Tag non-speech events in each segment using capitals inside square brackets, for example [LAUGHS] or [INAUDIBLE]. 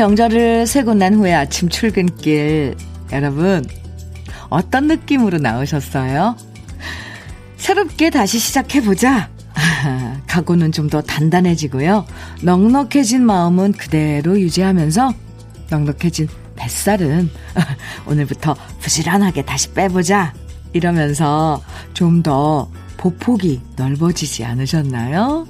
설 명절을 세고 난 후에 아침 출근길 여러분 어떤 느낌으로 나오셨어요? 새롭게 다시 시작해보자. [LAUGHS] 각오는 좀 더 단단해지고요. 넉넉해진 마음은 그대로 유지하면서 넉넉해진 뱃살은 [LAUGHS] 오늘부터 부지런하게 다시 빼보자. 이러면서 좀 더 보폭이 넓어지지 않으셨나요?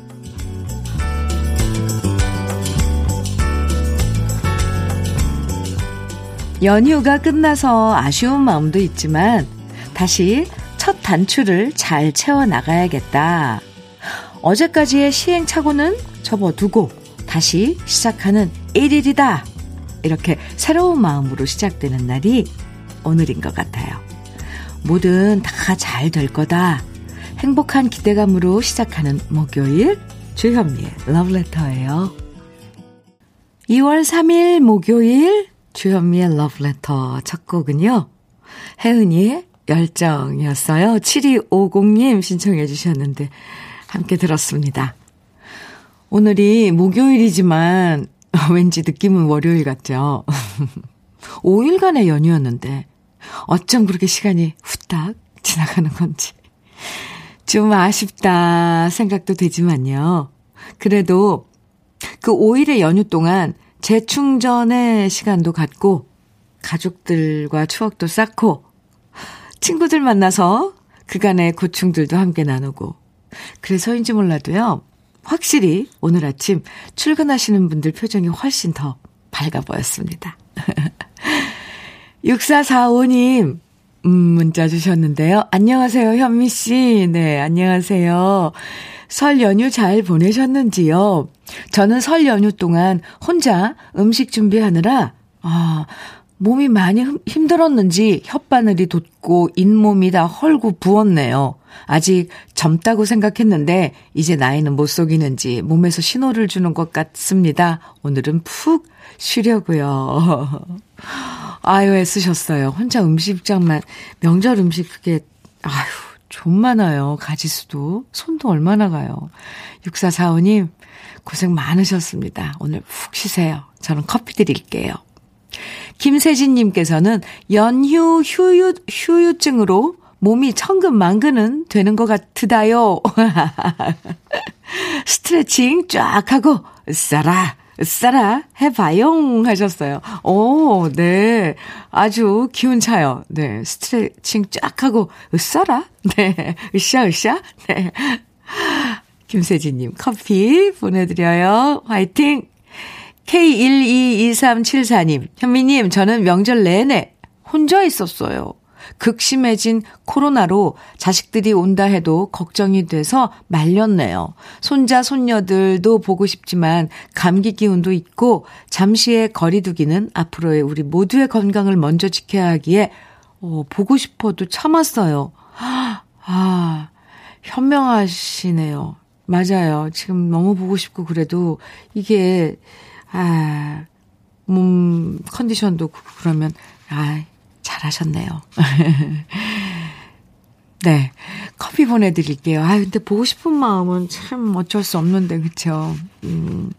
연휴가 끝나서 아쉬운 마음도 있지만 다시 첫 단추를 잘 채워 나가야겠다. 어제까지의 시행착오는 접어두고 다시 시작하는 1일이다. 이렇게 새로운 마음으로 시작되는 날이 오늘인 것 같아요. 뭐든 다 잘 될 거다. 행복한 기대감으로 시작하는 목요일 주현미의 러브레터예요. 2월 3일 목요일 주현미의 러브레터 첫 곡은요. 혜은이의 열정이었어요. 7250님 신청해 주셨는데 함께 들었습니다. 오늘이 목요일이지만 [LAUGHS] 왠지 느낌은 월요일 같죠. [LAUGHS] 5일간의 연휴였는데 어쩜 그렇게 시간이 후딱 지나가는 건지 좀 아쉽다 생각도 되지만요. 그래도 그 5일의 연휴 동안 재충전의 시간도 갖고 가족들과 추억도 쌓고 친구들 만나서 그간의 고충들도 함께 나누고 그래서인지 몰라도요. 확실히 오늘 아침 출근하시는 분들 표정이 훨씬 더 밝아 보였습니다. [LAUGHS] 6445님, 음, 문자 주셨는데요. 안녕하세요, 현미 씨. 네, 안녕하세요. 설 연휴 잘 보내셨는지요? 저는 설 연휴 동안 혼자 음식 준비하느라, 아, 몸이 많이 힘들었는지 혓바늘이 돋고 잇몸이 다 헐고 부었네요. 아직 젊다고 생각했는데 이제 나이는 못 속이는지 몸에서 신호를 주는 것 같습니다. 오늘은 푹 쉬려고요. [LAUGHS] 아유 애쓰셨어요. 혼자 음식장만 명절 음식 그게 아유 좀 많아요. 가지수도 손도 얼마나 가요. 6445님 고생 많으셨습니다. 오늘 푹 쉬세요. 저는 커피 드릴게요. 김세진님께서는 연휴 휴유, 휴유증으로 몸이 천근만근은 되는 것 같으다요. [LAUGHS] 스트레칭 쫙 하고, 으싸라, 으 싸라, 해봐용 하셨어요. 오, 네. 아주 기운 차요. 네. 스트레칭 쫙 하고, 으싸라? 네. 으쌰 으쌰? 네. 김세진님, 커피 보내드려요. 화이팅! K122374님, 현미님, 저는 명절 내내 혼자 있었어요. 극심해진 코로나로 자식들이 온다 해도 걱정이 돼서 말렸네요. 손자, 손녀들도 보고 싶지만 감기 기운도 있고 잠시의 거리두기는 앞으로의 우리 모두의 건강을 먼저 지켜야 하기에 어, 보고 싶어도 참았어요. 아, 현명하시네요. 맞아요. 지금 너무 보고 싶고 그래도 이게 아, 몸 컨디션도 그러면, 아, 잘하셨네요. [LAUGHS] 네. 커피 보내드릴게요. 아, 근데 보고 싶은 마음은 참 어쩔 수 없는데, 그쵸? 음.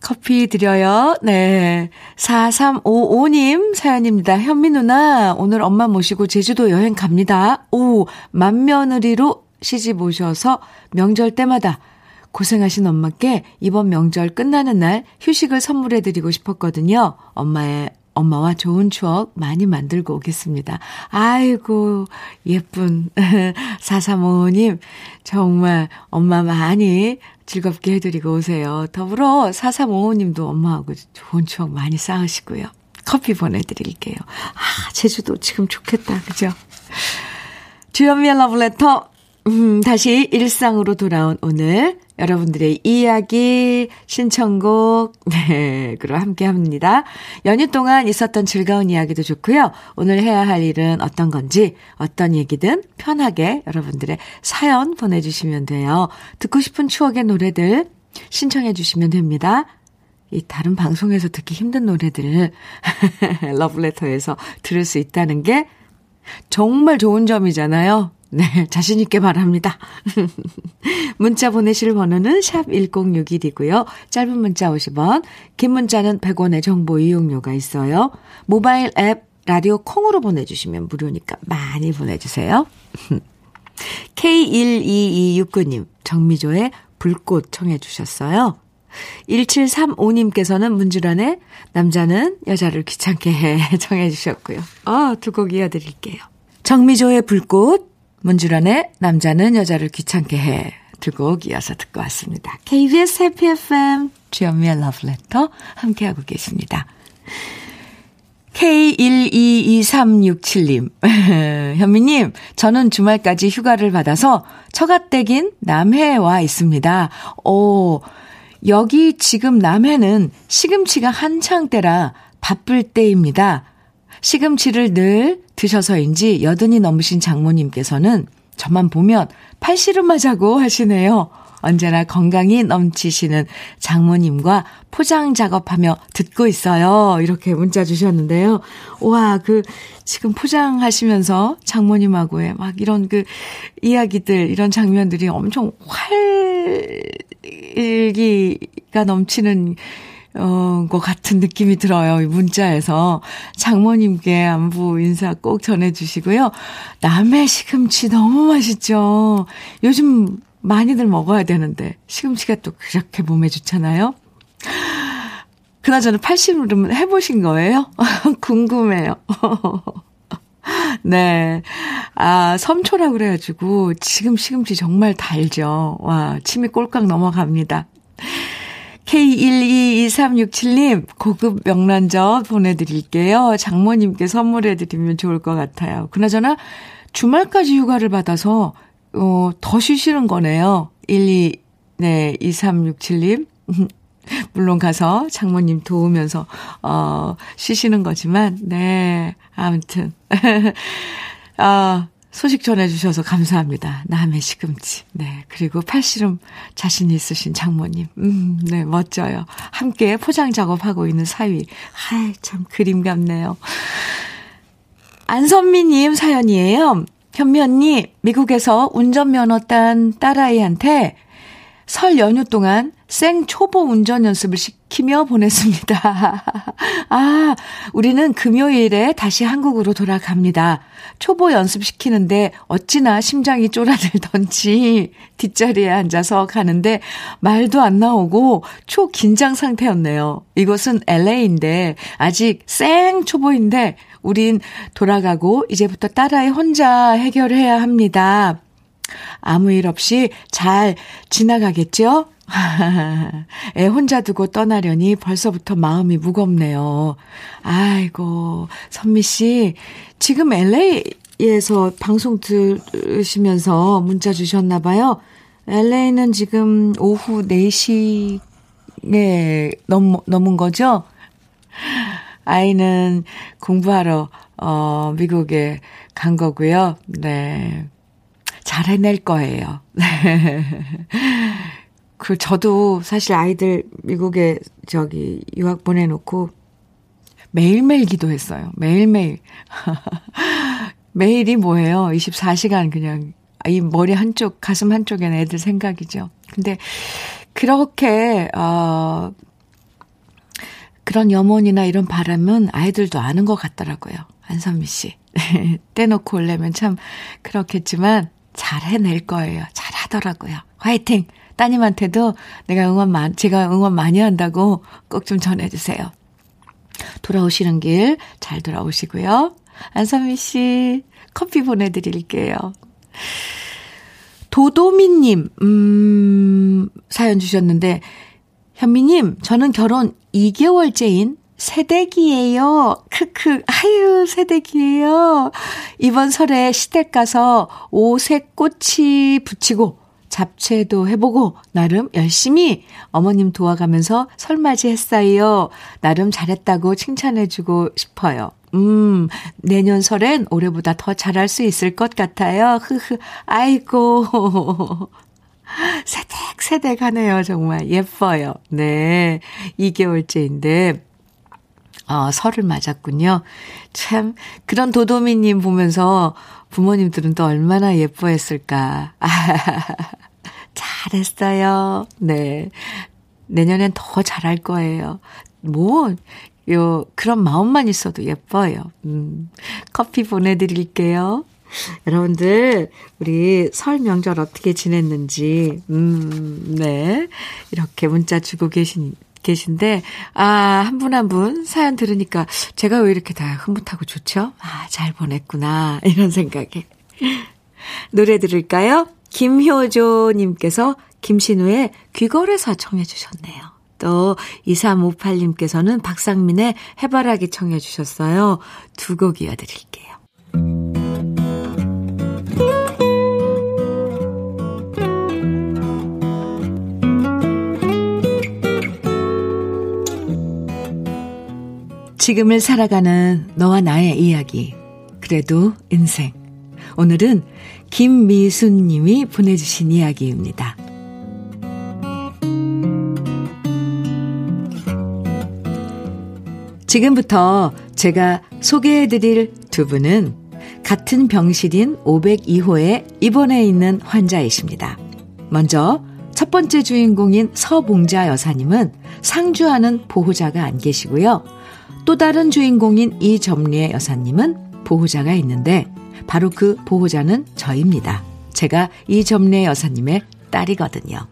커피 드려요. 네. 4355님 사연입니다. 현미 누나, 오늘 엄마 모시고 제주도 여행 갑니다. 오, 맏며느리로 시집 오셔서 명절 때마다 고생하신 엄마께 이번 명절 끝나는 날 휴식을 선물해드리고 싶었거든요. 엄마의, 엄마와 좋은 추억 많이 만들고 오겠습니다. 아이고, 예쁜 [LAUGHS] 4355님. 정말 엄마 많이 즐겁게 해드리고 오세요. 더불어 4355님도 엄마하고 좋은 추억 많이 쌓으시고요. 커피 보내드릴게요. 아, 제주도 지금 좋겠다. 그죠? 주연미의 러브레터. 음, 다시 일상으로 돌아온 오늘 여러분들의 이야기, 신청곡, [LAUGHS] 네, 그로 함께 합니다. 연휴 동안 있었던 즐거운 이야기도 좋고요. 오늘 해야 할 일은 어떤 건지, 어떤 얘기든 편하게 여러분들의 사연 보내주시면 돼요. 듣고 싶은 추억의 노래들 신청해 주시면 됩니다. 이 다른 방송에서 듣기 힘든 노래들을 [LAUGHS] 러브레터에서 들을 수 있다는 게 정말 좋은 점이잖아요. 네, 자신있게 말합니다. [LAUGHS] 문자 보내실 번호는 샵 1061이고요. 짧은 문자 50원, 긴 문자는 100원의 정보 이용료가 있어요. 모바일 앱 라디오 콩으로 보내주시면 무료니까 많이 보내주세요. [LAUGHS] K12269님, 정미조의 불꽃 청해 주셨어요. 1735님께서는 문주란에 남자는 여자를 귀찮게 [LAUGHS] 해 청해 주셨고요. 아, 두 곡 이어드릴게요. 정미조의 불꽃, 문주란에 남자는 여자를 귀찮게 해. 두곡 이어서 듣고 왔습니다. KBS 해피 FM 주연미의 러브레터 함께하고 계십니다. K122367님, [LAUGHS] 현미님, 저는 주말까지 휴가를 받아서 처가댁인 남해에 와 있습니다. 오, 여기 지금 남해는 시금치가 한창 때라 바쁠 때입니다. 시금치를 늘 드셔서인지 여든이 넘으신 장모님께서는 저만 보면 팔씨름 하자고 하시네요. 언제나 건강이 넘치시는 장모님과 포장 작업하며 듣고 있어요. 이렇게 문자 주셨는데요. 와, 그, 지금 포장하시면서 장모님하고의 막 이런 그 이야기들, 이런 장면들이 엄청 활기가 넘치는 어, 것 같은 느낌이 들어요. 이 문자에서. 장모님께 안부 인사 꼭 전해주시고요. 남해 시금치 너무 맛있죠. 요즘 많이들 먹어야 되는데, 시금치가 또 그렇게 몸에 좋잖아요. 그나저나 팔씨름 해보신 거예요? [LAUGHS] 궁금해요. [LAUGHS] 네. 아, 섬초라 그래가지고, 지금 시금치 정말 달죠. 와, 침이 꼴깍 넘어갑니다. K122367님, 고급 명란젓 보내드릴게요. 장모님께 선물해드리면 좋을 것 같아요. 그나저나, 주말까지 휴가를 받아서, 어, 더 쉬시는 거네요. 12, 네, 2367님. [LAUGHS] 물론 가서 장모님 도우면서, 어, 쉬시는 거지만, 네, 아무튼. [LAUGHS] 아, 소식 전해주셔서 감사합니다. 남의 시금치. 네. 그리고 팔씨름 자신 있으신 장모님. 음, 네, 멋져요. 함께 포장 작업하고 있는 사위. 아이, 참 그림 같네요. 안선미님 사연이에요. 현미 언니, 미국에서 운전면허 딴 딸아이한테 설 연휴 동안 생 초보 운전 연습을 시키며 보냈습니다. [LAUGHS] 아, 우리는 금요일에 다시 한국으로 돌아갑니다. 초보 연습시키는데 어찌나 심장이 쪼라들던지 [LAUGHS] 뒷자리에 앉아서 가는데 말도 안 나오고 초긴장 상태였네요. 이곳은 LA인데 아직 생 초보인데 우린 돌아가고 이제부터 딸아이 혼자 해결해야 합니다. 아무 일 없이 잘 지나가겠죠? [LAUGHS] 애 혼자 두고 떠나려니 벌써부터 마음이 무겁네요. 아이고, 선미 씨, 지금 LA에서 방송 들으시면서 문자 주셨나봐요. LA는 지금 오후 4시에 넘, 넘은 거죠? 아이는 공부하러, 어, 미국에 간 거고요. 네. 잘 해낼 거예요. [LAUGHS] 네. 그, 저도 사실 아이들 미국에 저기 유학 보내놓고 매일매일 기도했어요. 매일매일. [LAUGHS] 매일이 뭐예요? 24시간 그냥 이 머리 한쪽, 가슴 한쪽에는 애들 생각이죠. 근데 그렇게, 어, 그런 염원이나 이런 바람은 아이들도 아는 것 같더라고요. 안선미 씨. [LAUGHS] 떼놓고 올려면 참 그렇겠지만 잘 해낼 거예요. 잘 하더라고요. 화이팅! 따님한테도 내가 응원 많, 제가 응원 많이 한다고 꼭 좀 전해주세요. 돌아오시는 길 잘 돌아오시고요. 안선미 씨, 커피 보내드릴게요. 도도미님, 음, 사연 주셨는데, 현미님, 저는 결혼 2개월째인 새댁이에요. 크크. 아유, 새댁이에요. 이번 설에 시댁 가서 오색 꽃이 붙이고 잡채도 해보고 나름 열심히 어머님 도와가면서 설맞이 했어요. 나름 잘했다고 칭찬해주고 싶어요. 음, 내년 설엔 올해보다 더 잘할 수 있을 것 같아요. 흐흐, 아이고. 새댁, 새댁 하네요. 정말 예뻐요. 네. 2개월째인데, 어, 설을 맞았군요. 참, 그런 도도미님 보면서 부모님들은 또 얼마나 예뻐했을까. 아, [LAUGHS] 잘했어요. 네. 내년엔 더 잘할 거예요. 뭐, 요, 그런 마음만 있어도 예뻐요. 음, 커피 보내드릴게요. 여러분들, 우리 설 명절 어떻게 지냈는지, 음, 네. 이렇게 문자 주고 계신, 계신데, 아, 한 분 한분 분 사연 들으니까 제가 왜 이렇게 다 흐뭇하고 좋죠? 아, 잘 보냈구나. [LAUGHS] 이런 생각에. 노래 들을까요? 김효조님께서 김신우의 귀걸이사 청해 주셨네요. 또 2358님께서는 박상민의 해바라기 청해 주셨어요. 두 곡 이어드릴게요. 지금을 살아가는 너와 나의 이야기. 그래도 인생. 오늘은 김미순 님이 보내주신 이야기입니다. 지금부터 제가 소개해드릴 두 분은 같은 병실인 502호에 입원해 있는 환자이십니다. 먼저 첫 번째 주인공인 서봉자 여사님은 상주하는 보호자가 안 계시고요. 또 다른 주인공인 이점리의 여사님은 보호자가 있는데 바로 그 보호자는 저입니다. 제가 이점례 여사님의 딸이거든요.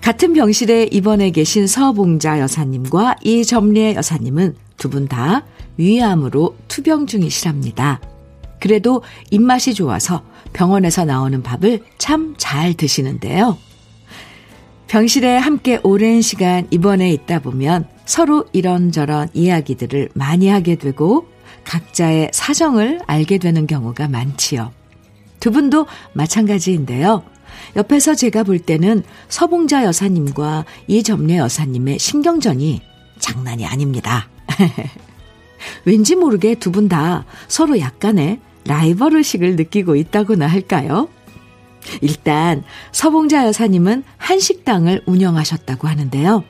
같은 병실에 입원해 계신 서봉자 여사님과 이점례 여사님은 두 분 다 위암으로 투병 중이시랍니다. 그래도 입맛이 좋아서 병원에서 나오는 밥을 참 잘 드시는데요. 병실에 함께 오랜 시간 입원해 있다 보면 서로 이런저런 이야기들을 많이 하게 되고 각자의 사정을 알게 되는 경우가 많지요. 두 분도 마찬가지인데요. 옆에서 제가 볼 때는 서봉자 여사님과 이점례 여사님의 신경전이 장난이 아닙니다. [LAUGHS] 왠지 모르게 두 분 다 서로 약간의 라이벌 의식을 느끼고 있다고나 할까요? 일단 서봉자 여사님은 한식당을 운영하셨다고 하는데요.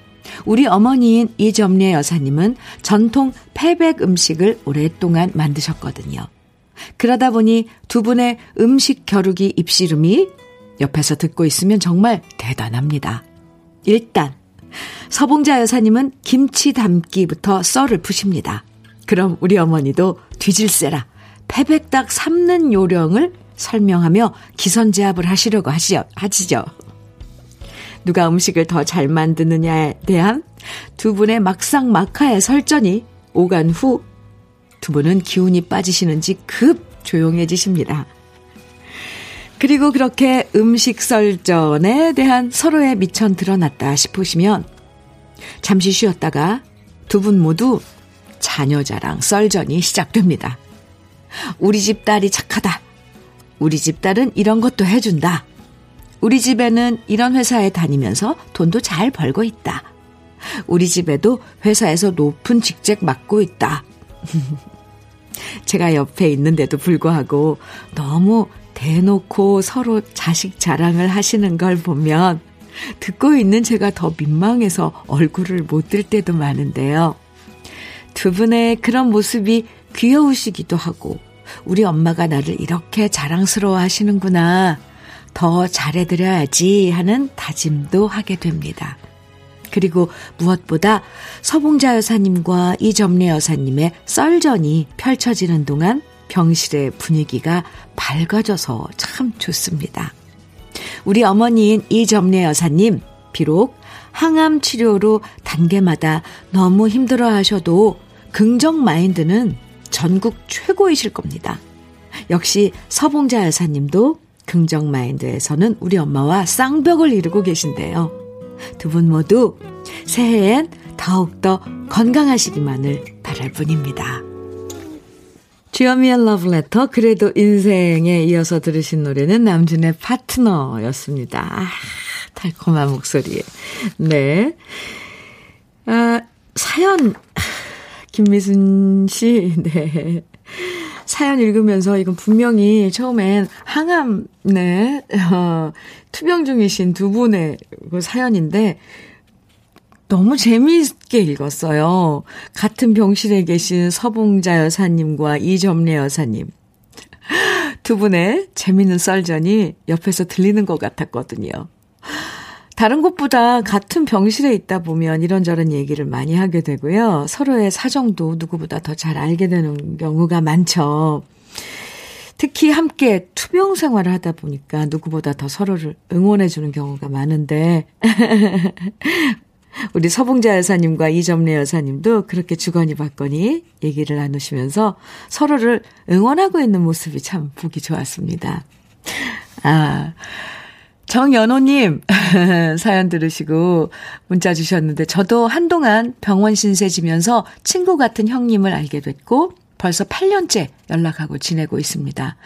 우리 어머니인 이점례 여사님은 전통 패백 음식을 오랫동안 만드셨거든요. 그러다 보니 두 분의 음식 겨루기 입씨름이 옆에서 듣고 있으면 정말 대단합니다. 일단 서봉자 여사님은 김치 담기부터 썰을 푸십니다. 그럼 우리 어머니도 뒤질세라 패백닭 삶는 요령을 설명하며 기선제압을 하시려고 하시죠. 하시죠. 누가 음식을 더 잘 만드느냐에 대한 두 분의 막상 막하의 설전이 오간 후 두 분은 기운이 빠지시는지 급 조용해지십니다. 그리고 그렇게 음식 설전에 대한 서로의 미천 드러났다 싶으시면 잠시 쉬었다가 두 분 모두 자녀 자랑 썰전이 시작됩니다. 우리 집 딸이 착하다. 우리 집 딸은 이런 것도 해준다. 우리 집에는 이런 회사에 다니면서 돈도 잘 벌고 있다. 우리 집에도 회사에서 높은 직책 맡고 있다. [LAUGHS] 제가 옆에 있는데도 불구하고 너무 대놓고 서로 자식 자랑을 하시는 걸 보면 듣고 있는 제가 더 민망해서 얼굴을 못 들 때도 많은데요. 두 분의 그런 모습이 귀여우시기도 하고, 우리 엄마가 나를 이렇게 자랑스러워 하시는구나. 더 잘해드려야지 하는 다짐도 하게 됩니다. 그리고 무엇보다 서봉자 여사님과 이점례 여사님의 썰전이 펼쳐지는 동안 병실의 분위기가 밝아져서 참 좋습니다. 우리 어머니인 이점례 여사님, 비록 항암 치료로 단계마다 너무 힘들어 하셔도 긍정 마인드는 전국 최고이실 겁니다. 역시 서봉자 여사님도 긍정 마인드에서는 우리 엄마와 쌍벽을 이루고 계신데요. 두 분 모두 새해엔 더욱더 건강하시기만을 바랄 뿐입니다. 주여미의 러브레터 그래도 인생에 이어서 들으신 노래는 남준의 파트너였습니다. 아, 달콤한 목소리에. 네. 아, 사연 김미순 씨, 네. 사연 읽으면서 이건 분명히 처음엔 항암, 네, 어, 투병 중이신 두 분의 그 사연인데, 너무 재미있게 읽었어요. 같은 병실에 계신 서봉자 여사님과 이점례 여사님. 두 분의 재밌는 썰전이 옆에서 들리는 것 같았거든요. 다른 곳보다 같은 병실에 있다 보면 이런저런 얘기를 많이 하게 되고요. 서로의 사정도 누구보다 더 잘 알게 되는 경우가 많죠. 특히 함께 투병 생활을 하다 보니까 누구보다 더 서로를 응원해주는 경우가 많은데, [LAUGHS] 우리 서봉자 여사님과 이점래 여사님도 그렇게 주거니 받거니 얘기를 나누시면서 서로를 응원하고 있는 모습이 참 보기 좋았습니다. 아, 정연호님 [LAUGHS] 사연 들으시고 문자 주셨는데 저도 한동안 병원 신세 지면서 친구 같은 형님을 알게 됐고 벌써 8년째 연락하고 지내고 있습니다.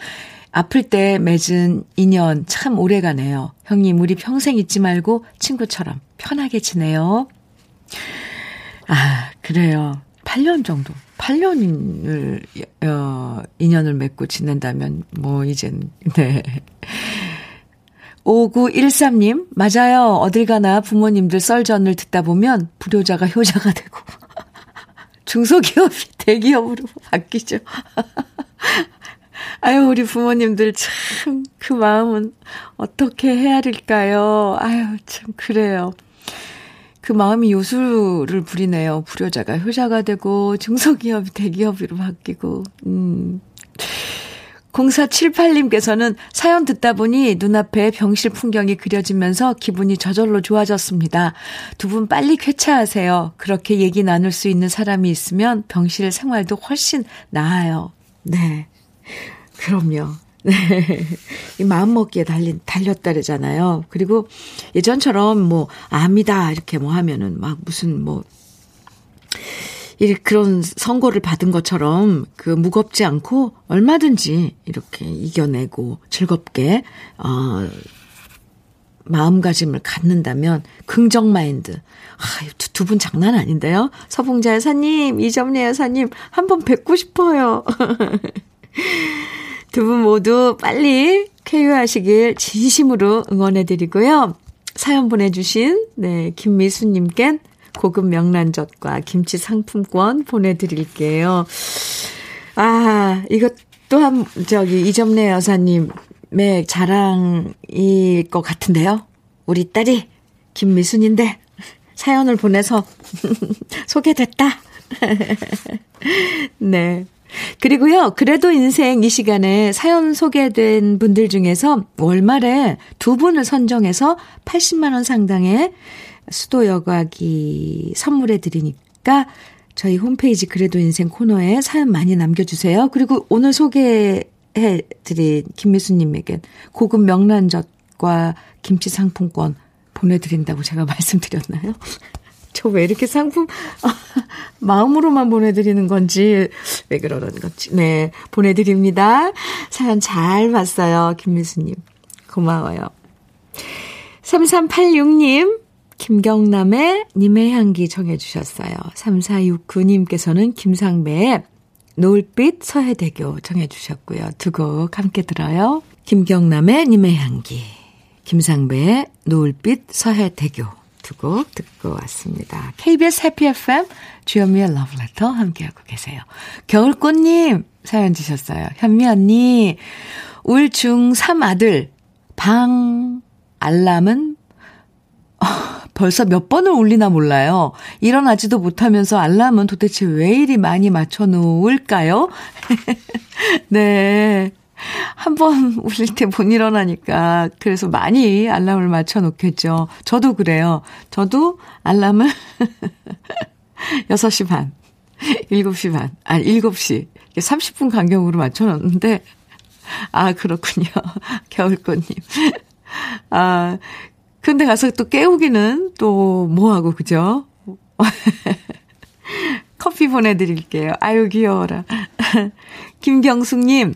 아플 때 맺은 인연 참 오래가네요. 형님, 우리 평생 잊지 말고 친구처럼 편하게 지내요. 아, 그래요. 8년 정도. 8년을, 어, 인연을 맺고 지낸다면, 뭐, 이젠, 네. 5913님, 맞아요. 어딜 가나 부모님들 썰전을 듣다 보면 불효자가 효자가 되고, [LAUGHS] 중소기업이 대기업으로 바뀌죠. [LAUGHS] 아유, 우리 부모님들 참, 그 마음은 어떻게 헤아릴까요? 아유, 참, 그래요. 그 마음이 요술을 부리네요. 불효자가 효자가 되고, 중소기업이 대기업으로 바뀌고, 음. 0478님께서는 사연 듣다 보니 눈앞에 병실 풍경이 그려지면서 기분이 저절로 좋아졌습니다. 두 분 빨리 쾌차하세요. 그렇게 얘기 나눌 수 있는 사람이 있으면 병실 생활도 훨씬 나아요. 네. 그럼요. 네. 이 마음 먹기에 달린, 달렸다 그러잖아요. 그리고 예전처럼 뭐, 암이다, 이렇게 뭐 하면은 막 무슨 뭐, 이 그런 선고를 받은 것처럼 그 무겁지 않고 얼마든지 이렇게 이겨내고 즐겁게 어 마음가짐을 갖는다면 긍정 마인드. 아, 두분 장난 아닌데요? 서봉자 여사님, 이점례 여사님 한 번 뵙고 싶어요. [LAUGHS] 두 분 모두 빨리 쾌유하시길 진심으로 응원해 드리고요. 사연 보내주신 네 김미수님껜 고급 명란젓과 김치 상품권 보내드릴게요. 아, 이것 또한, 저기, 이점래 여사님의 자랑일 것 같은데요. 우리 딸이 김미순인데 사연을 보내서 [LAUGHS] 소개됐다. [LAUGHS] 네. 그리고요, 그래도 인생 이 시간에 사연 소개된 분들 중에서 월말에 두 분을 선정해서 80만원 상당의 수도 여과기 선물해 드리니까 저희 홈페이지 그래도 인생 코너에 사연 많이 남겨주세요. 그리고 오늘 소개해 드린 김미수님에겐 고급 명란젓과 김치 상품권 보내드린다고 제가 [LAUGHS] 말씀드렸나요? 저 왜 이렇게 상품, [LAUGHS] 마음으로만 보내드리는 건지, 왜 그러는 건지. 네, 보내드립니다. 사연 잘 봤어요, 김미수님. 고마워요. 3386님, 김경남의 님의 향기 정해 주셨어요. 3469님께서는 김상배의 노을빛 서해대교 정해 주셨고요. 두 곡 함께 들어요. 김경남의 님의 향기, 김상배의 노을빛 서해대교 두 곡 듣고 왔습니다. KBS 해피 FM 주현미의 러브레터 함께하고 계세요. 겨울꽃님 사연 주셨어요. 현미 언니 울 중3 아들 방 알람은 벌써 몇 번을 울리나 몰라요. 일어나지도 못하면서 알람은 도대체 왜 이리 많이 맞춰 놓을까요? [LAUGHS] 네. 한번 울릴 때 못 일어나니까 그래서 많이 알람을 맞춰 놓겠죠. 저도 그래요. 저도 알람을 [LAUGHS] 6시 반, 7시 반, 아 7시 30분 간격으로 맞춰 놓는데 아 그렇군요. [LAUGHS] 겨울꽃님. 아 근데 가서 또 깨우기는 또 뭐하고, 그죠? [LAUGHS] 커피 보내드릴게요. 아유, 귀여워라. [LAUGHS] 김경숙님,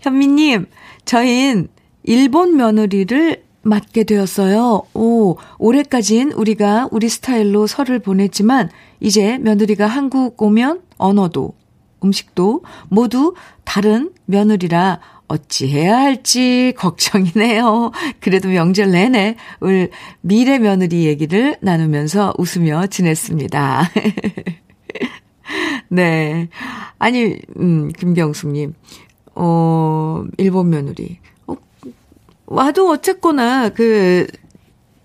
현미님, 저흰 일본 며느리를 맡게 되었어요. 오, 올해까진 우리가 우리 스타일로 설을 보냈지만, 이제 며느리가 한국 오면 언어도, 음식도 모두 다른 며느리라 어찌해야 할지 걱정이네요. 그래도 명절 내내 울 미래 며느리 얘기를 나누면서 웃으며 지냈습니다. [LAUGHS] 네. 아니, 음, 김경숙님. 어, 어, 일본 며느리. 어, 와도 어쨌거나 그,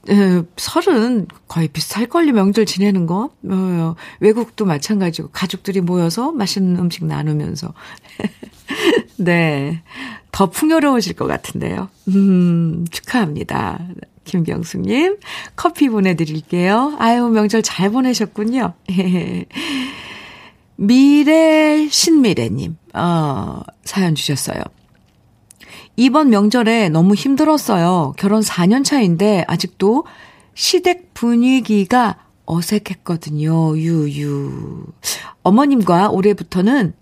에, 설은 거의 비슷할걸요, 명절 지내는 거. 어, 외국도 마찬가지고, 가족들이 모여서 맛있는 음식 나누면서. [LAUGHS] 네. 더 풍요로워질 것 같은데요. 음, 축하합니다. 김경숙님, 커피 보내드릴게요. 아유, 명절 잘 보내셨군요. [LAUGHS] 미래 신미래님, 어, 사연 주셨어요. 이번 명절에 너무 힘들었어요. 결혼 4년 차인데 아직도 시댁 분위기가 어색했거든요. 유유. 어머님과 올해부터는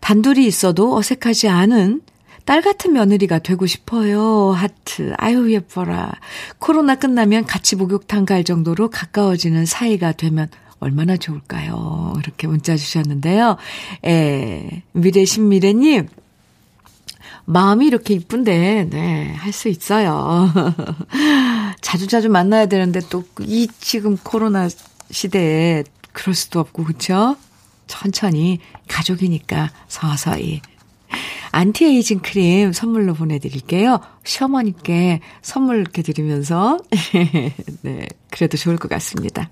단둘이 있어도 어색하지 않은 딸 같은 며느리가 되고 싶어요. 하트. 아유, 예뻐라. 코로나 끝나면 같이 목욕탕 갈 정도로 가까워지는 사이가 되면 얼마나 좋을까요? 이렇게 문자 주셨는데요. 에, 미래 신미래님, 마음이 이렇게 이쁜데, 네, 할 수 있어요. [LAUGHS] 자주 자주 만나야 되는데 또 이 지금 코로나 시대에 그럴 수도 없고, 그쵸? 천천히 가족이니까 서서히. 안티에이징 크림 선물로 보내드릴게요. 시어머니께 선물 이렇게 드리면서, [LAUGHS] 네, 그래도 좋을 것 같습니다.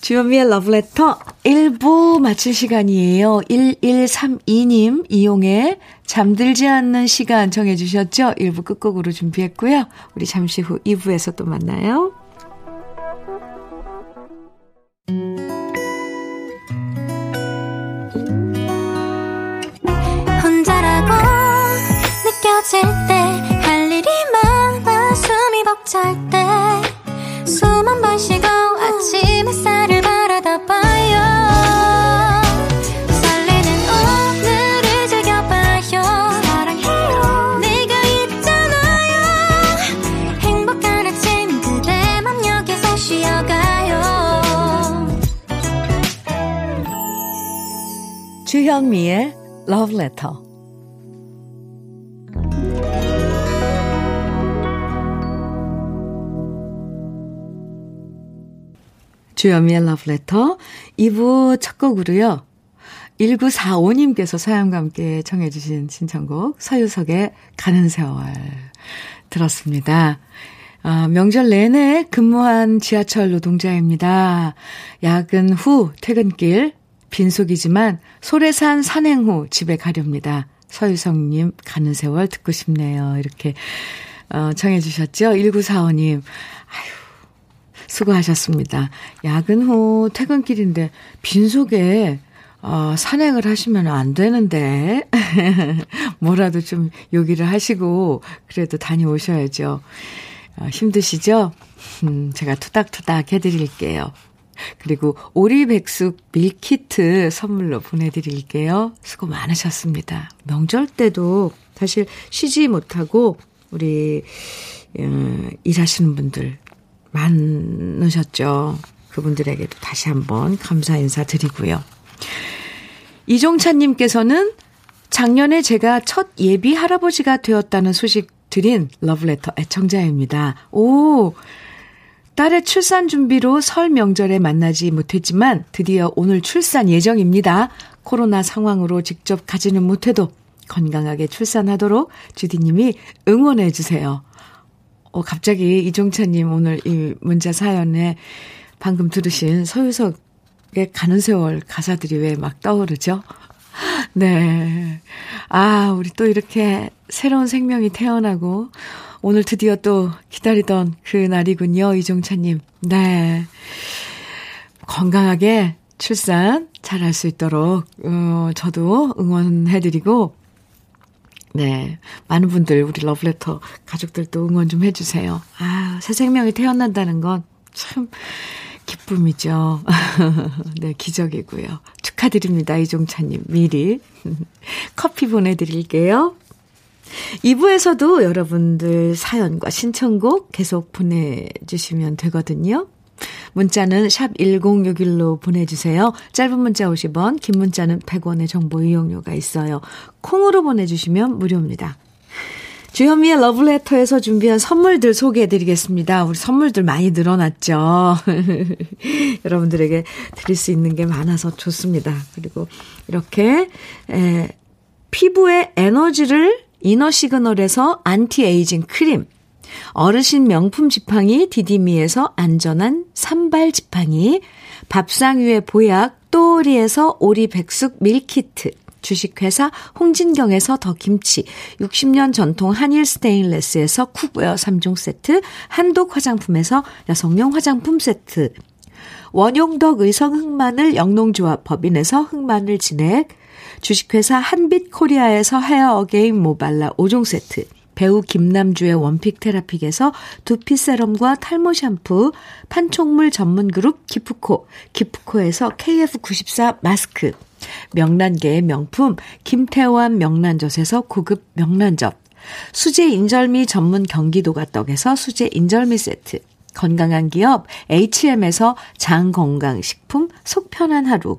주현미의 러브레터 1부 마칠 시간이에요. 1132님 이용해 잠들지 않는 시간 정해주셨죠? 1부 끝곡으로 준비했고요. 우리 잠시 후 2부에서 또 만나요. 혼자라고 느껴질 때 할 일이 많아 숨이 벅찰 때숨한번 쉬 주현미의 Love Letter. 주현미의 Love Letter 2부 첫 곡으로요. 1945님께서 사연과 함께 청해 주신 신청곡 서유석의 가는 세월 들었습니다. 아, 명절 내내 근무한 지하철 노동자입니다. 야근 후 퇴근길 빈속이지만 소래산 산행 후 집에 가렵니다. 서유성님 가는 세월 듣고 싶네요. 이렇게 어, 청해 주셨죠? 1945님. 아유, 수고하셨습니다. 야근 후 퇴근길인데 빈속에 어, 산행을 하시면 안 되는데 [LAUGHS] 뭐라도 좀 요기를 하시고 그래도 다녀오셔야죠. 어, 힘드시죠? 음, 제가 투닥투닥 해드릴게요. 그리고 오리백숙 밀키트 선물로 보내드릴게요. 수고 많으셨습니다. 명절 때도 사실 쉬지 못하고 우리 어, 일하시는 분들 많으셨죠. 그분들에게도 다시 한번 감사 인사 드리고요. 이종찬님께서는 작년에 제가 첫 예비 할아버지가 되었다는 소식 드린 러브레터 애청자입니다. 오, 딸의 출산 준비로 설 명절에 만나지 못했지만 드디어 오늘 출산 예정입니다. 코로나 상황으로 직접 가지는 못해도 건강하게 출산하도록 주디님이 응원해 주세요. 어, 갑자기 이종찬님 오늘 이 문자 사연에 방금 들으신 서유석의 가는 세월 가사들이 왜 막 떠오르죠? [LAUGHS] 네. 아, 우리 또 이렇게 새로운 생명이 태어나고, 오늘 드디어 또 기다리던 그 날이군요, 이종차님. 네. 건강하게 출산 잘 할 수 있도록, 어, 저도 응원해드리고, 네. 많은 분들, 우리 러브레터 가족들도 응원 좀 해주세요. 아, 새 생명이 태어난다는 건 참 기쁨이죠. [LAUGHS] 네, 기적이고요. 축하드립니다, 이종차님. 미리. [LAUGHS] 커피 보내드릴게요. 2부에서도 여러분들 사연과 신청곡 계속 보내주시면 되거든요. 문자는 샵 1061로 보내주세요. 짧은 문자 50원, 긴 문자는 100원의 정보 이용료가 있어요. 콩으로 보내주시면 무료입니다. 주현미의 러브레터에서 준비한 선물들 소개해드리겠습니다. 우리 선물들 많이 늘어났죠. [LAUGHS] 여러분들에게 드릴 수 있는 게 많아서 좋습니다. 그리고 이렇게 에, 피부의 에너지를 이너 시그널에서 안티에이징 크림, 어르신 명품 지팡이 디디미에서 안전한 삼발 지팡이, 밥상 위의 보약 또리에서 오리 백숙 밀키트, 주식회사 홍진경에서 더 김치, 60년 전통 한일 스테인레스에서 cookware 3종 세트, 한독 화장품에서 여성용 화장품 세트, 원용덕 의성 흑마늘 영농조합 법인에서 흑마늘 진액, 주식회사 한빛코리아에서 헤어 어게인 모발라 5종 세트, 배우 김남주의 one pick 테라픽에서 두피 serum과 탈모 샴푸, 판촉물 전문 그룹 기프코, 기프코에서 KF94 마스크, 명란계의 명품 김태환 명란젓에서 고급 명란젓, 수제 인절미 전문 경기도가 떡에서 수제 인절미 세트, 건강한 기업 H&M에서 장건강식품 속편한 하루,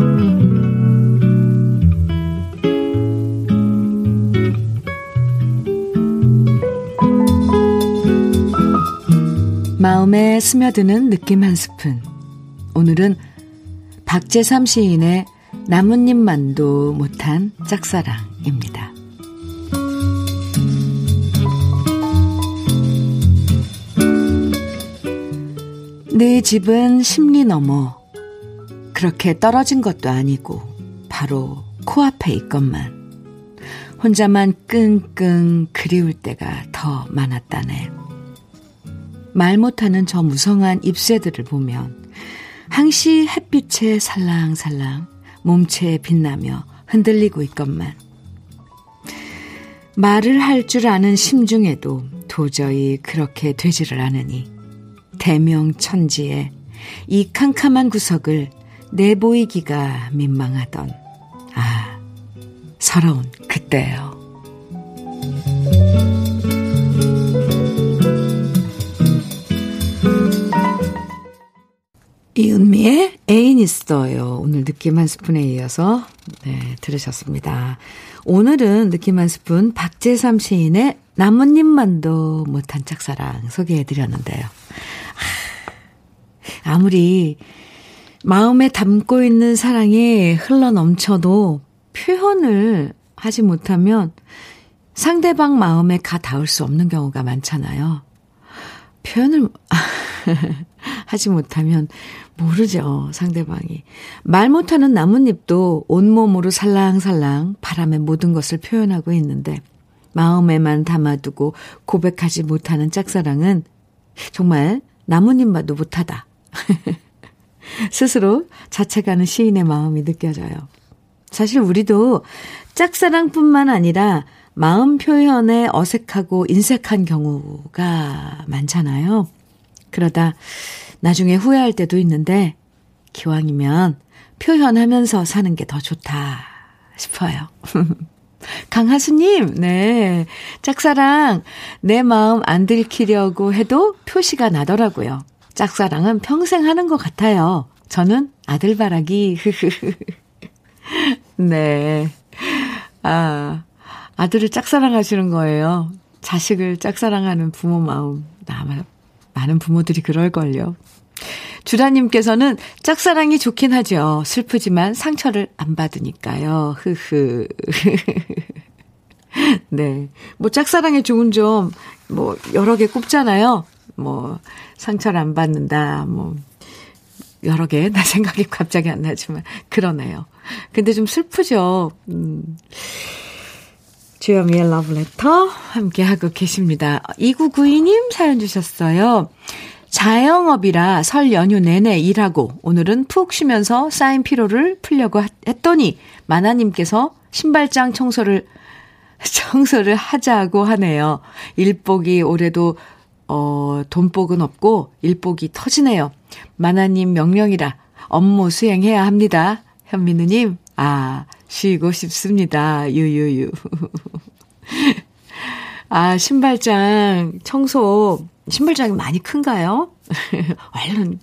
마음에 스며드는 느낌 한 스푼. 오늘은 박재삼 시인의 나뭇잎 만도 못한 짝사랑입니다. 내 집은 심리 너머 그렇게 떨어진 것도 아니고 바로 코앞에 있건만 혼자만 끙끙 그리울 때가 더 많았다네. 말 못하는 저 무성한 잎새들을 보면 항시 햇빛에 살랑살랑 몸체에 빛나며 흔들리고 있건만 말을 할 줄 아는 심중에도 도저히 그렇게 되지를 않으니 대명천지에 이 캄캄한 구석을 내보이기가 민망하던 아 서러운 그때예요. 이은미의 애인 있어요. 오늘 느낌 한 스푼에 이어서 네, 들으셨습니다. 오늘은 느낌 한 스푼 박재삼 시인의 나뭇잎만도 못한 짝사랑 소개해드렸는데요. 아무리 마음에 담고 있는 사랑이 흘러 넘쳐도 표현을 하지 못하면 상대방 마음에 가 닿을 수 없는 경우가 많잖아요. 표현을 [LAUGHS] 하지 못하면 모르죠, 상대방이. 말 못하는 나뭇잎도 온몸으로 살랑살랑 바람의 모든 것을 표현하고 있는데, 마음에만 담아두고 고백하지 못하는 짝사랑은 정말 나뭇잎만도 못하다. [LAUGHS] 스스로 자책하는 시인의 마음이 느껴져요. 사실 우리도 짝사랑뿐만 아니라 마음 표현에 어색하고 인색한 경우가 많잖아요. 그러다 나중에 후회할 때도 있는데 기왕이면 표현하면서 사는 게 더 좋다 싶어요. [LAUGHS] 강하수님, 네. 짝사랑, 내 마음 안 들키려고 해도 표시가 나더라고요. 짝사랑은 평생 하는 것 같아요. 저는 아들 바라기, [LAUGHS] 네. 아, 아들을 짝사랑하시는 거예요. 자식을 짝사랑하는 부모 마음. 아마 많은 부모들이 그럴걸요. 주라님께서는 짝사랑이 좋긴 하죠. 슬프지만 상처를 안 받으니까요. 흐흐. [LAUGHS] 네. 뭐 짝사랑의 좋은 점, 뭐, 여러 개 꼽잖아요. 뭐, 상처를 안 받는다, 뭐, 여러 개, 나 생각이 [LAUGHS] 갑자기 안 나지만, 그러네요. 근데 좀 슬프죠. 음. 주여미의 러브레터 함께하고 계십니다. 2992님 사연 주셨어요. 자영업이라 설 연휴 내내 일하고 오늘은 푹 쉬면서 쌓인 피로를 풀려고 했더니 마나님께서 신발장 청소를 [LAUGHS] 청소를 하자고 하네요. 일복이 올해도 어 돈복은 없고 일복이 터지네요. 마나님 명령이라 업무 수행해야 합니다. 현민우님, 아 쉬고 싶습니다. 유유유. [LAUGHS] [LAUGHS] 아 신발장 청소 신발장이 많이 큰가요? [LAUGHS] 얼른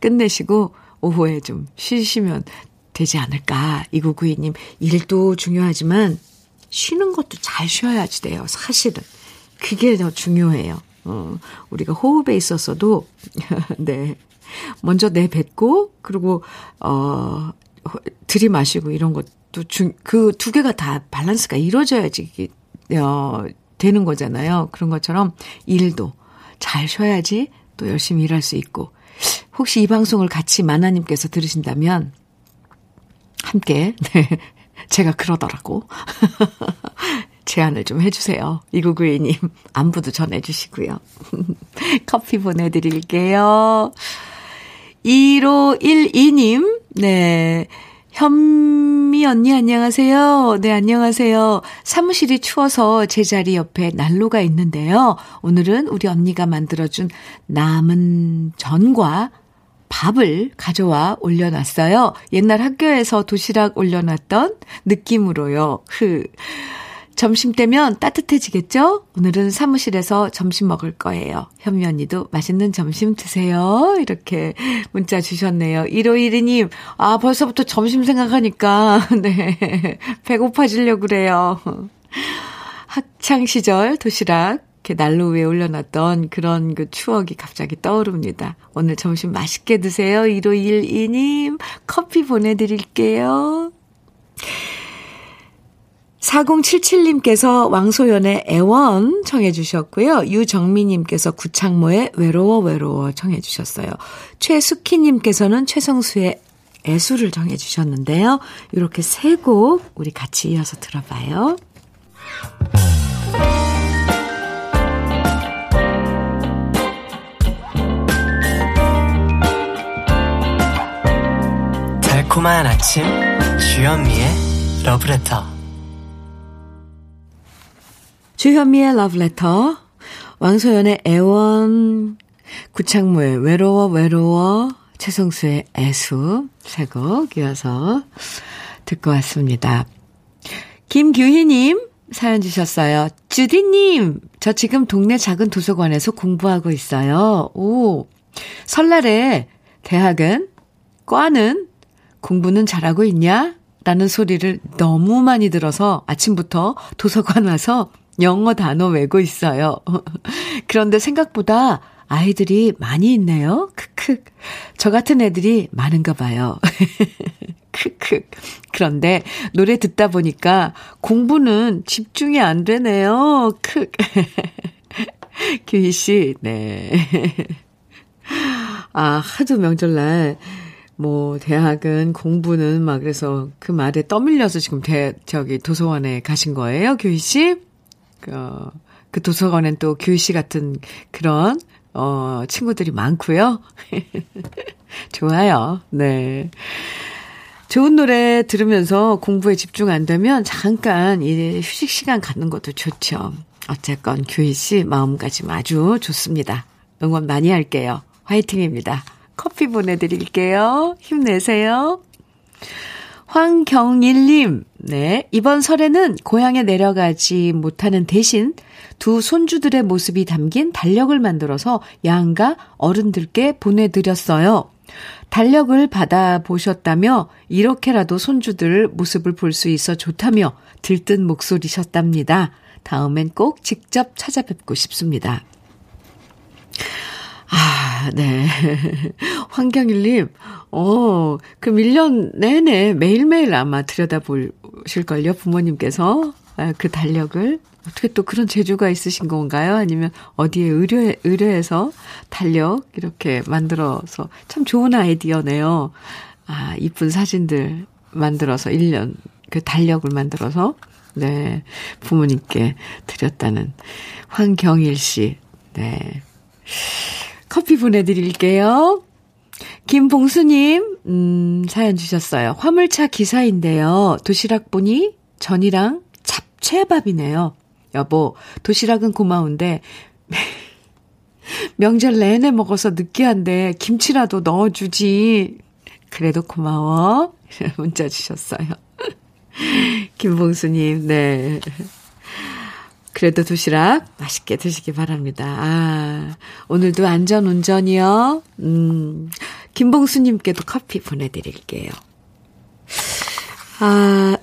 끝내시고 오후에 좀 쉬시면 되지 않을까. 2992님, 일도 중요하지만 쉬는 것도 잘 쉬어야지 돼요. 사실은. 그게 더 중요해요. 어, 우리가 호흡에 있어서도, [LAUGHS] 네. 먼저 내뱉고, 그리고, 어, 들이마시고 이런 것도 중, 그 두 개가 다 밸런스가 이루어져야지, 어, 되는 거잖아요. 그런 것처럼 일도 잘 쉬어야지 또 열심히 일할 수 있고. 혹시 이 방송을 같이 마나님께서 들으신다면, 함께, [LAUGHS] 네. 제가 그러더라고. [LAUGHS] 제안을 좀 해주세요. 2992님, 안부도 전해주시고요. [LAUGHS] 커피 보내드릴게요. 1512님, 네. 현미 언니 안녕하세요. 네, 안녕하세요. 사무실이 추워서 제 자리 옆에 난로가 있는데요. 오늘은 우리 언니가 만들어준 남은 전과 밥을 가져와 올려놨어요. 옛날 학교에서 도시락 올려놨던 느낌으로요. 흐. 점심 때면 따뜻해지겠죠? 오늘은 사무실에서 점심 먹을 거예요. 현미 언니도 맛있는 점심 드세요. 이렇게 문자 주셨네요. 1512님, 아, 벌써부터 점심 생각하니까, [LAUGHS] 네. 배고파지려고 그래요. 학창시절 도시락, 이렇게 난로 위에 올려놨던 그런 그 추억이 갑자기 떠오릅니다. 오늘 점심 맛있게 드세요. 1512님, 커피 보내드릴게요. 4077님께서 왕소연의 애원 청해 주셨고요. 유정미님께서 구창모의 외로워 외로워 청해 주셨어요. 최숙희님께서는 최성수의 애수를 정해 주셨는데요. 이렇게 세 곡 우리 같이 이어서 들어봐요. 달콤한 아침 주현미의 러브레터 주현미의 러브레터, 왕소연의 애원, 구창모의 외로워 외로워, 최성수의 애수 세곡 이어서 듣고 왔습니다. 김규희님 사연 주셨어요. 주디님, 저 지금 동네 작은 도서관에서 공부하고 있어요. 오, 설날에 대학은, 과는, 공부는 잘하고 있냐? 라는 소리를 너무 많이 들어서 아침부터 도서관 와서 영어 단어 외고 있어요. [LAUGHS] 그런데 생각보다 아이들이 많이 있네요. 크크. 저 같은 애들이 많은가 봐요. [LAUGHS] 크크. 그런데 노래 듣다 보니까 공부는 집중이 안 되네요. 크. [LAUGHS] 규희 씨, 네. 아, 하도 명절날 뭐 대학은 공부는 막 그래서 그 말에 떠밀려서 지금 대 저기 도서관에 가신 거예요, 규희 씨? 어, 그 도서관엔 또 규희 씨 같은 그런, 어, 친구들이 많고요. [LAUGHS] 좋아요. 네. 좋은 노래 들으면서 공부에 집중 안 되면 잠깐 이 휴식 시간 갖는 것도 좋죠. 어쨌건 규희 씨 마음까지 아주 좋습니다. 응원 많이 할게요. 화이팅입니다. 커피 보내드릴게요. 힘내세요. 황경일님, 네. 이번 설에는 고향에 내려가지 못하는 대신 두 손주들의 모습이 담긴 달력을 만들어서 양가 어른들께 보내드렸어요. 달력을 받아보셨다며 이렇게라도 손주들 모습을 볼 수 있어 좋다며 들뜬 목소리셨답니다. 다음엔 꼭 직접 찾아뵙고 싶습니다. 아, 네. [LAUGHS] 황경일님, 어, 그럼 1년 내내 매일매일 아마 들여다보실걸요, 부모님께서. 아, 그 달력을. 어떻게 또 그런 재주가 있으신 건가요? 아니면 어디에 의뢰, 의뢰해서 달력 이렇게 만들어서 참 좋은 아이디어네요. 아, 이쁜 사진들 만들어서 1년 그 달력을 만들어서 네, 부모님께 드렸다는 황경일 씨. 네. 커피 보내드릴게요. 김봉수님, 음, 사연 주셨어요. 화물차 기사인데요. 도시락 보니 전이랑 잡채밥이네요. 여보, 도시락은 고마운데, [LAUGHS] 명절 내내 먹어서 느끼한데, 김치라도 넣어주지. 그래도 고마워. [LAUGHS] 문자 주셨어요. [LAUGHS] 김봉수님, 네. 그래도 도시락 맛있게 드시기 바랍니다. 아, 오늘도 안전 운전이요. 음, 김봉수님께도 커피 보내드릴게요. 아,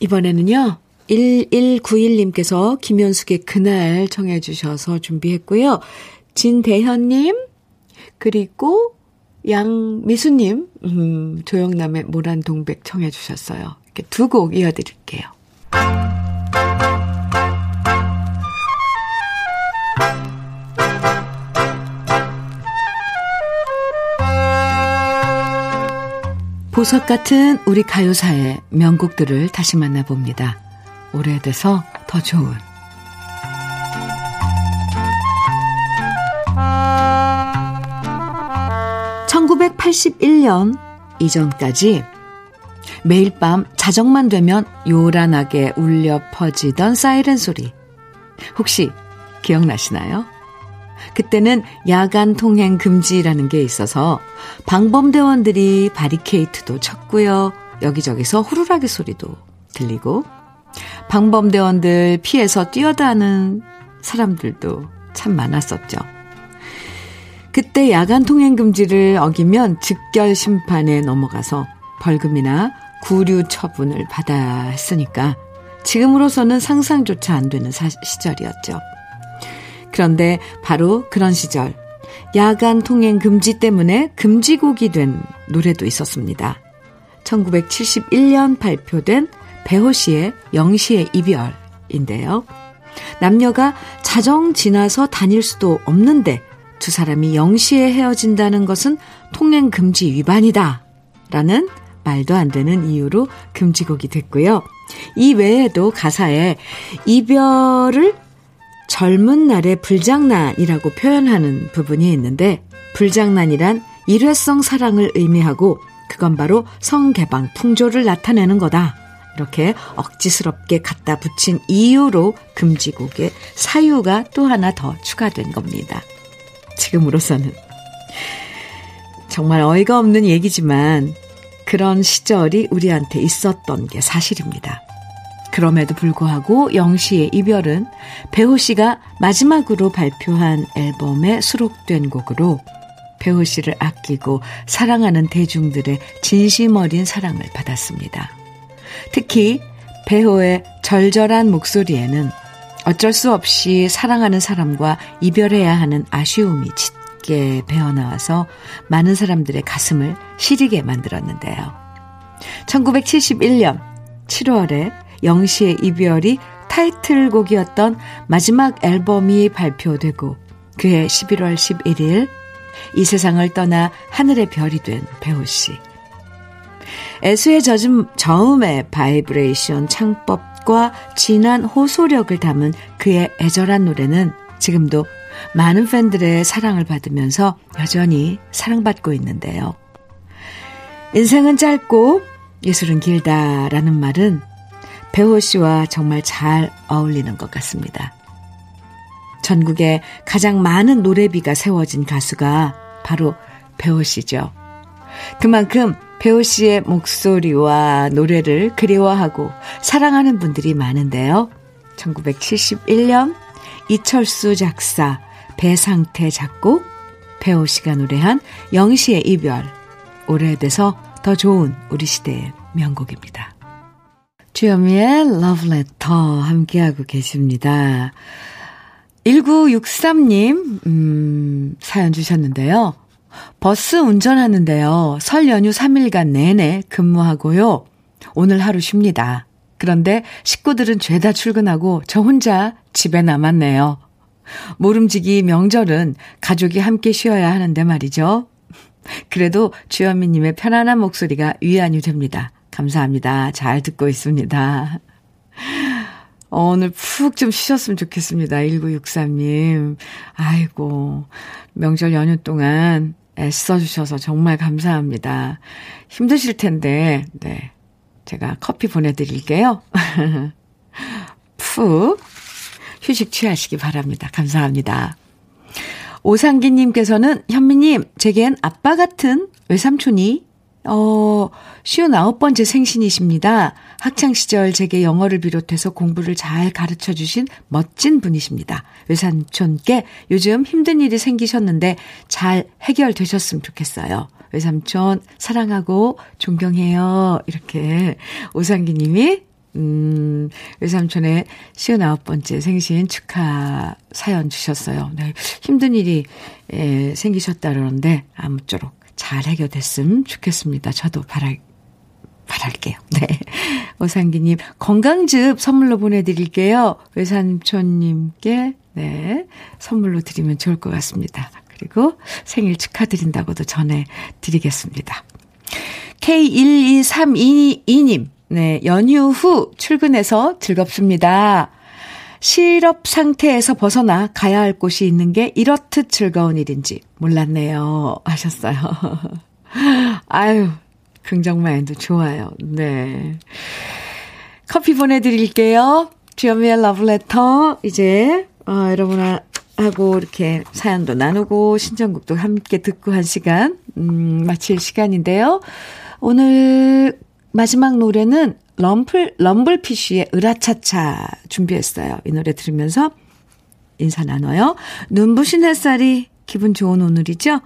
이번에는요. 1191님께서 김현숙의 그날 청해 주셔서 준비했고요. 진대현님, 그리고 양미수님, 음, 조영남의 모란 동백 청해 주셨어요. 이렇게 두 곡 이어드릴게요. 보석 같은 우리 가요사의 명곡들을 다시 만나봅니다. 오래돼서 더 좋은 1981년 이전까지 매일 밤 자정만 되면 요란하게 울려 퍼지던 사이렌 소리. 혹시 기억나시나요? 그때는 야간 통행 금지라는 게 있어서 방범대원들이 바리케이트도 쳤고요. 여기저기서 후루라기 소리도 들리고 방범대원들 피해서 뛰어다는 사람들도 참 많았었죠. 그때 야간 통행 금지를 어기면 즉결 심판에 넘어가서 벌금이나 구류 처분을 받아야 했으니까 지금으로서는 상상조차 안 되는 사, 시절이었죠. 그런데 바로 그런 시절 야간 통행 금지 때문에 금지곡이 된 노래도 있었습니다. 1971년 발표된 배호 씨의 영시의 이별인데요. 남녀가 자정 지나서 다닐 수도 없는데 두 사람이 영시에 헤어진다는 것은 통행 금지 위반이다. 라는 말도 안 되는 이유로 금지곡이 됐고요. 이 외에도 가사에 이별을 젊은 날의 불장난이라고 표현하는 부분이 있는데 불장난이란 일회성 사랑을 의미하고 그건 바로 성개방 풍조를 나타내는 거다. 이렇게 억지스럽게 갖다 붙인 이유로 금지곡의 사유가 또 하나 더 추가된 겁니다. 지금으로서는. 정말 어이가 없는 얘기지만 그런 시절이 우리한테 있었던 게 사실입니다. 그럼에도 불구하고 영시의 이별은 배호 씨가 마지막으로 발표한 앨범에 수록된 곡으로 배호 씨를 아끼고 사랑하는 대중들의 진심 어린 사랑을 받았습니다. 특히 배호의 절절한 목소리에는 어쩔 수 없이 사랑하는 사람과 이별해야 하는 아쉬움이 짙게 배어나와서 많은 사람들의 가슴을 시리게 만들었는데요. 1971년 7월에 영시의 이별이 타이틀곡이었던 마지막 앨범이 발표되고 그해 11월 11일 이 세상을 떠나 하늘의 별이 된 배호 씨. 애수에 젖은 저음의 바이브레이션 창법과 진한 호소력을 담은 그의 애절한 노래는 지금도 많은 팬들의 사랑을 받으면서 여전히 사랑받고 있는데요. 인생은 짧고 예술은 길다라는 말은 배호 씨와 정말 잘 어울리는 것 같습니다. 전국에 가장 많은 노래비가 세워진 가수가 바로 배호 씨죠. 그만큼 배호 씨의 목소리와 노래를 그리워하고 사랑하는 분들이 많은데요. 1971년 이철수 작사, 배상태 작곡, 배호 씨가 노래한 영시의 이별, 오래돼서 더 좋은 우리 시대의 명곡입니다. 주현미의 러브레터 함께하고 계십니다. 1963님, 음, 사연 주셨는데요. 버스 운전하는데요. 설 연휴 3일간 내내 근무하고요. 오늘 하루 쉽니다. 그런데 식구들은 죄다 출근하고 저 혼자 집에 남았네요. 모름지기 명절은 가족이 함께 쉬어야 하는데 말이죠. 그래도 주현미님의 편안한 목소리가 위안이 됩니다. 감사합니다. 잘 듣고 있습니다. 어, 오늘 푹 좀 쉬셨으면 좋겠습니다. 1963님. 아이고, 명절 연휴 동안 애써주셔서 정말 감사합니다. 힘드실 텐데, 네. 제가 커피 보내드릴게요. [LAUGHS] 푹 휴식 취하시기 바랍니다. 감사합니다. 오상기님께서는 현미님, 제겐 아빠 같은 외삼촌이 어, 쉬운 아홉 번째 생신이십니다. 학창시절 제게 영어를 비롯해서 공부를 잘 가르쳐 주신 멋진 분이십니다. 외삼촌께 요즘 힘든 일이 생기셨는데 잘 해결되셨으면 좋겠어요. 외삼촌 사랑하고 존경해요. 이렇게 오상기 님이 음, 외삼촌의 59번째 생신 축하 사연 주셨어요. 네, 힘든 일이 에, 생기셨다 그러는데 아무쪼록 잘 해결됐으면 좋겠습니다. 저도 바랄, 바랄게요. [LAUGHS] 네. 오상기님, 건강즙 선물로 보내드릴게요. 외삼촌님께, 네, 선물로 드리면 좋을 것 같습니다. 그리고 생일 축하드린다고도 전해드리겠습니다. K12322님, 네, 연휴 후 출근해서 즐겁습니다. 실업 상태에서 벗어나 가야 할 곳이 있는 게 이렇듯 즐거운 일인지 몰랐네요. 하셨어요. [LAUGHS] 아유, 긍정 마인드 좋아요. 네. 커피 보내드릴게요. 주연미의 러브레터. 이제, 어, 여러분 하고 이렇게 사연도 나누고 신청곡도 함께 듣고 한 시간, 음, 마칠 시간인데요. 오늘 마지막 노래는 럼플, 럼블피쉬의 으라차차 준비했어요. 이 노래 들으면서 인사 나눠요. 눈부신 햇살이 기분 좋은 오늘이죠?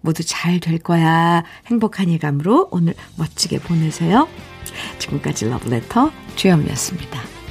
모두 잘 될 거야. 행복한 예감으로 오늘 멋지게 보내세요. 지금까지 러브레터 주현미였습니다.